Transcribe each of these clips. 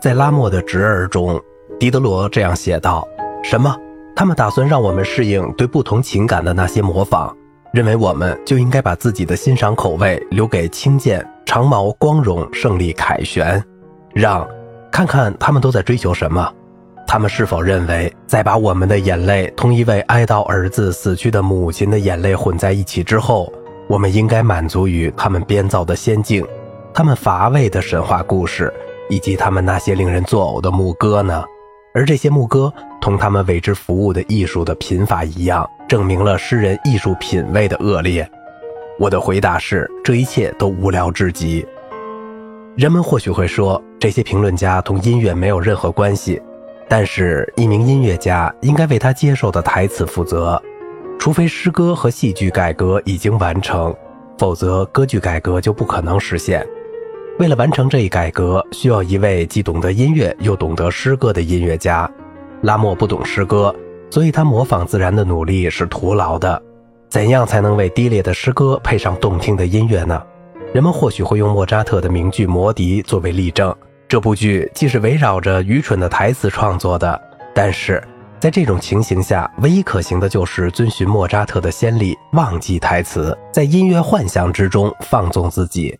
在拉莫的侄儿中，狄德罗这样写道：“什么？他们打算让我们适应对不同情感的那些模仿，认为我们就应该把自己的欣赏口味留给轻剑、长矛、光荣、胜利、凯旋，让看看他们都在追求什么。”他们是否认为，在把我们的眼泪同一位哀悼儿子死去的母亲的眼泪混在一起之后，我们应该满足于他们编造的仙境、他们乏味的神话故事，以及他们那些令人作呕的牧歌呢？而这些牧歌同他们为之服务的艺术的贫乏一样，证明了诗人艺术品味的恶劣。我的回答是，这一切都无聊至极。人们或许会说，这些评论家同音乐没有任何关系。但是，一名音乐家应该为他接受的台词负责，除非诗歌和戏剧改革已经完成，否则歌剧改革就不可能实现。为了完成这一改革，需要一位既懂得音乐又懂得诗歌的音乐家。拉莫不懂诗歌，所以他模仿自然的努力是徒劳的。怎样才能为低劣的诗歌配上动听的音乐呢？人们或许会用莫扎特的名剧《魔笛》作为例证。这部剧既是围绕着愚蠢的台词创作的，但是在这种情形下，唯一可行的就是遵循莫扎特的先例，忘记台词，在音乐幻想之中放纵自己。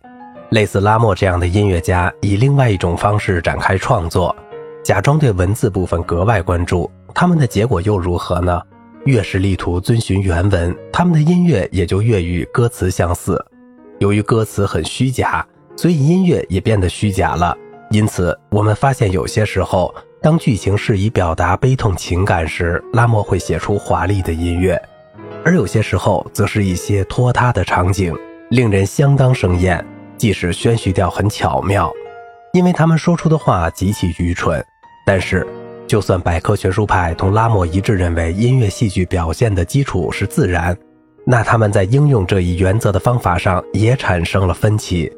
类似拉莫这样的音乐家，以另外一种方式展开创作，假装对文字部分格外关注。他们的结果又如何呢？越是力图遵循原文，他们的音乐也就越与歌词相似。由于歌词很虚假，所以音乐也变得虚假了。因此，我们发现有些时候，当剧情适宜表达悲痛情感时，拉莫会写出华丽的音乐；而有些时候，则是一些拖沓的场景，令人相当生厌，即使宣叙调很巧妙，因为他们说出的话极其愚蠢。但是，就算百科全书派同拉莫一致认为音乐戏剧表现的基础是自然，那他们在应用这一原则的方法上也产生了分歧。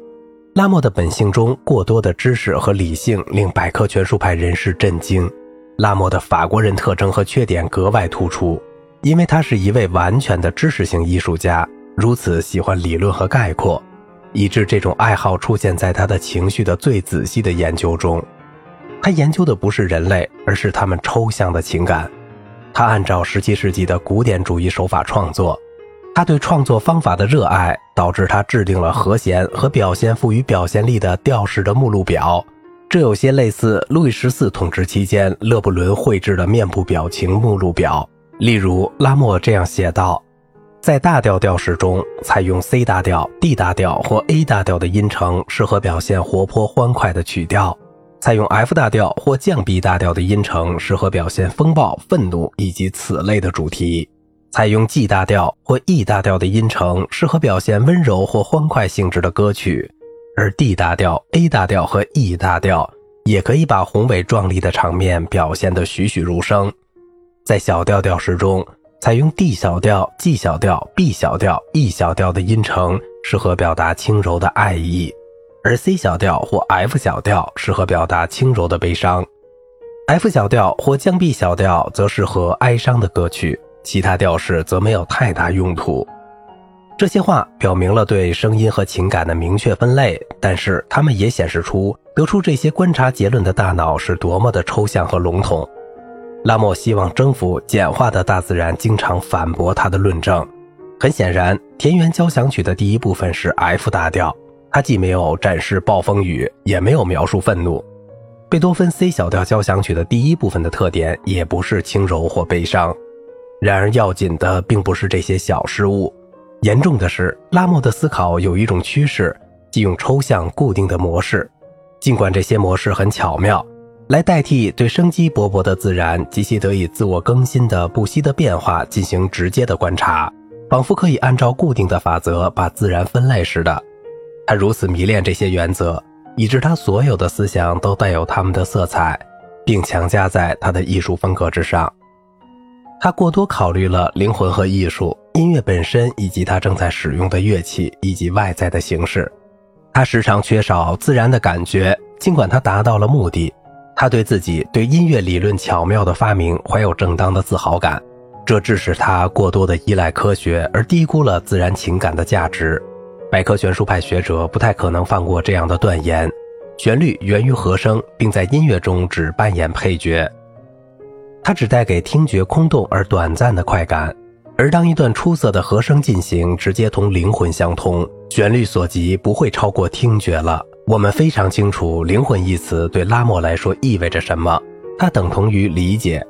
拉莫的本性中过多的知识和理性令百科全书派人士震惊。拉莫的法国人特征和缺点格外突出，因为他是一位完全的知识型艺术家，如此喜欢理论和概括，以致这种爱好出现在他的情绪的最仔细的研究中。他研究的不是人类，而是他们抽象的情感。他按照17世纪的古典主义手法创作。他对创作方法的热爱，导致他制定了和弦和表现赋予表现力的调式的目录表。这有些类似路易十四统治期间勒布伦绘制的面部表情目录表。例如，拉莫这样写道：在大调调式中，采用 C 大调、D 大调或 A 大调的音程，适合表现活泼欢快的曲调；采用 F 大调或降 B 大调的音程，适合表现风暴、愤怒以及此类的主题。采用 G 大调或 E 大调的音程，适合表现温柔或欢快性质的歌曲；而 D 大调、A 大调和 E 大调也可以把宏伟壮丽的场面表现得栩栩如生。在小调调式中，采用 D 小调、G 小调、B 小调、E 小调的音程，适合表达轻柔的爱意；而 C 小调或 F 小调适合表达轻柔的悲伤；F 小调或降 B 小调则适合哀伤的歌曲。其他调式则没有太大用途。这些话表明了对声音和情感的明确分类，但是它们也显示出得出这些观察结论的大脑是多么的抽象和笼统。拉莫希望征服简化的大自然，经常反驳他的论证。很显然，《田园交响曲》的第一部分是 F 大调，它既没有展示暴风雨，也没有描述愤怒。贝多芬 C 小调交响曲的第一部分的特点也不是轻柔或悲伤。然而，要紧的并不是这些小失误，严重的是拉莫的思考有一种趋势，即用抽象固定的模式，尽管这些模式很巧妙，来代替对生机勃勃的自然及其得以自我更新的不息的变化进行直接的观察，仿佛可以按照固定的法则把自然分类似的。他如此迷恋这些原则，以致他所有的思想都带有他们的色彩，并强加在他的艺术风格之上。他过多考虑了灵魂和艺术、音乐本身，以及他正在使用的乐器以及外在的形式。他时常缺少自然的感觉，尽管他达到了目的。他对自己对音乐理论巧妙的发明怀有正当的自豪感，这致使他过多的依赖科学，而低估了自然情感的价值。百科全书派学者不太可能放过这样的断言：旋律源于和声，并在音乐中只扮演配角。它只带给听觉空洞而短暂的快感。而当一段出色的和声进行，直接同灵魂相通，旋律所及不会超过听觉了。我们非常清楚“灵魂”一词对拉莫来说意味着什么，它等同于理解。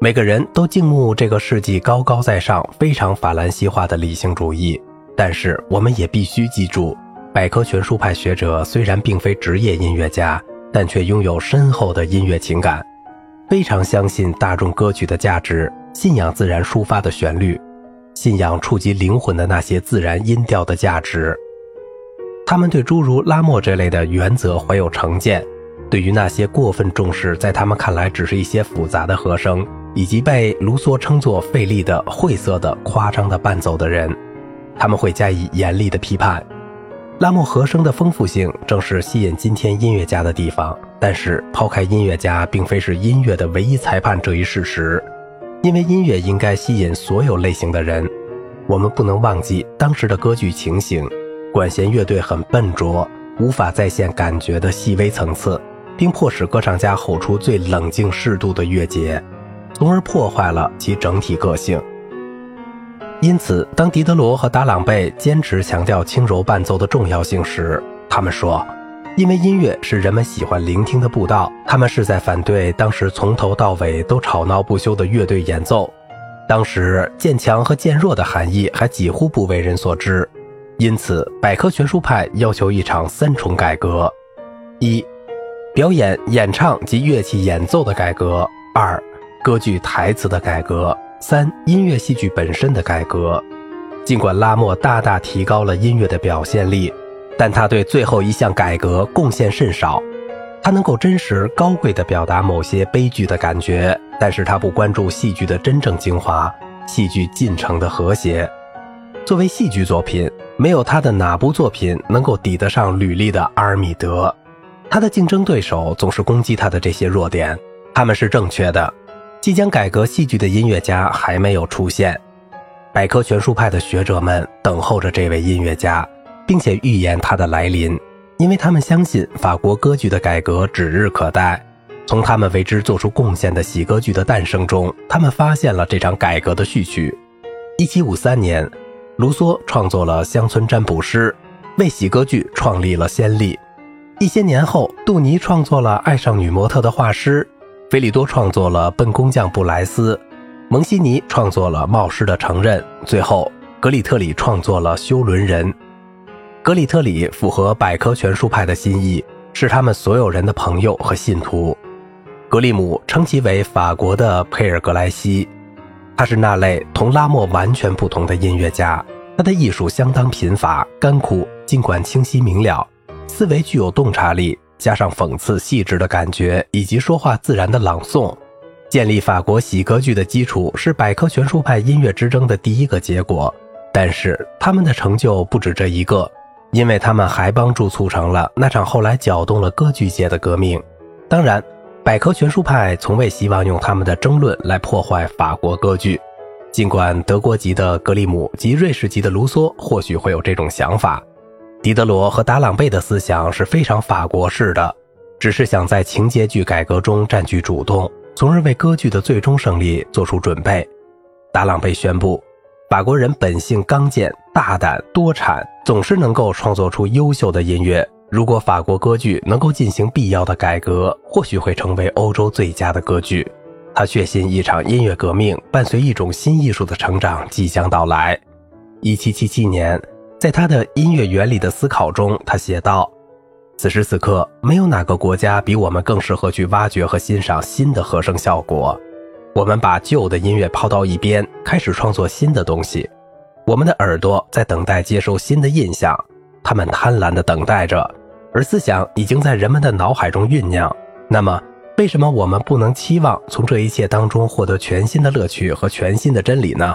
每个人都敬慕这个世纪高高在上、非常法兰西化的理性主义，但是我们也必须记住，百科全书派学者虽然并非职业音乐家，但却拥有深厚的音乐情感，非常相信大众歌曲的价值。信仰自然抒发的旋律，信仰触及灵魂的那些自然音调的价值。他们对诸如拉莫这类的原则怀有成见，对于那些过分重视在他们看来只是一些复杂的和声，以及被卢梭称作费力的、晦涩的、夸张的伴奏的人，他们会加以严厉的批判。拉莫和声的丰富性正是吸引今天音乐家的地方，但是抛开音乐家并非是音乐的唯一裁判这一事实。因为音乐应该吸引所有类型的人，我们不能忘记当时的歌剧情形。管弦乐队很笨拙，无法再现感觉的细微层次，并迫使歌唱家吼出最冷静适度的乐节，从而破坏了其整体个性。因此，当狄德罗和达朗贝坚持强调轻柔伴奏的重要性时，他们说。因为音乐是人们喜欢聆听的步道，他们是在反对当时从头到尾都吵闹不休的乐队演奏。当时渐强和渐弱的含义还几乎不为人所知，因此百科全书派要求一场三重改革：一、表演、演唱及乐器演奏的改革；二、歌剧台词的改革；三、音乐戏剧本身的改革。尽管拉莫大大提高了音乐的表现力。但他对最后一项改革贡献甚少，他能够真实高贵地表达某些悲剧的感觉，但是他不关注戏剧的真正精华，戏剧进程的和谐。作为戏剧作品，没有他的哪部作品能够抵得上吕利的《阿尔米德》。他的竞争对手总是攻击他的这些弱点，他们是正确的。即将改革戏剧的音乐家还没有出现，百科全书派的学者们等候着这位音乐家。并且预言他的来临，因为他们相信法国歌剧的改革指日可待。从他们为之做出贡献的喜歌剧的诞生中，他们发现了这场改革的序曲。1753年，卢梭创作了《乡村占卜师》，为喜歌剧创立了先例。一些年后，杜尼创作了《爱上女模特的画师》，菲利多创作了《笨工匠布莱斯》，蒙西尼创作了《冒失的承认》，最后格里特里创作了《修伦人》。格里特里符合百科全书派的心意，是他们所有人的朋友和信徒。格里姆称其为法国的佩尔格莱西，他是那类同拉莫完全不同的音乐家。他的艺术相当贫乏、干枯，尽管清晰明了，思维具有洞察力，加上讽刺细致的感觉以及说话自然的朗诵，建立法国喜歌剧的基础是百科全书派音乐之争的第一个结果。但是他们的成就不止这一个。因为他们还帮助促成了那场后来搅动了歌剧界的革命。当然，百科全书派从未希望用他们的争论来破坏法国歌剧，尽管德国籍的格里姆及瑞士籍的卢梭或许会有这种想法。狄德罗和达朗贝的思想是非常法国式的，只是想在情节剧改革中占据主动，从而为歌剧的最终胜利做出准备。达朗贝宣布。法国人本性刚健、大胆、多产，总是能够创作出优秀的音乐。如果法国歌剧能够进行必要的改革，或许会成为欧洲最佳的歌剧。他确信一场音乐革命伴随一种新艺术的成长即将到来。一七七七年，在他的《音乐原理的思考》中，他写道：“此时此刻，没有哪个国家比我们更适合去挖掘和欣赏新的和声效果。”我们把旧的音乐抛到一边，开始创作新的东西。我们的耳朵在等待接受新的印象，他们贪婪地等待着，而思想已经在人们的脑海中酝酿。那么，为什么我们不能期望从这一切当中获得全新的乐趣和全新的真理呢？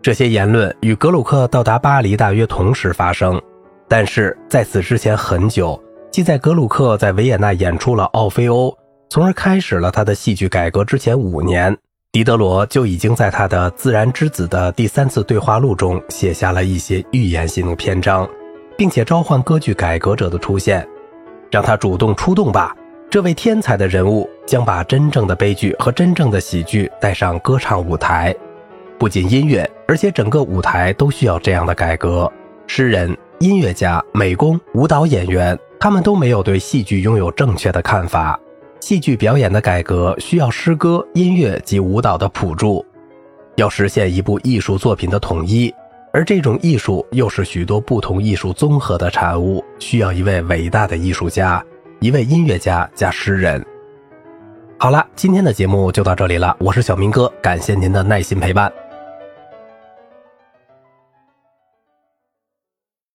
这些言论与格鲁克到达巴黎大约同时发生，但是在此之前很久，即在格鲁克在维也纳演出了《奥菲欧》，从而开始了他的戏剧改革之前五年。狄德罗就已经在他的《自然之子》的第三次对话录中写下了一些预言性的篇章，并且召唤歌剧改革者的出现。让他主动出动吧。这位天才的人物将把真正的悲剧和真正的喜剧带上歌唱舞台。不仅音乐，而且整个舞台都需要这样的改革。诗人、音乐家、美工、舞蹈演员，他们都没有对戏剧拥有正确的看法。戏剧表演的改革需要诗歌、音乐及舞蹈的辅助。要实现一部艺术作品的统一，而这种艺术又是许多不同艺术综合的产物，需要一位伟大的艺术家。一位音乐家加诗人。好了，今天的节目就到这里了，我是小明哥，感谢您的耐心陪伴。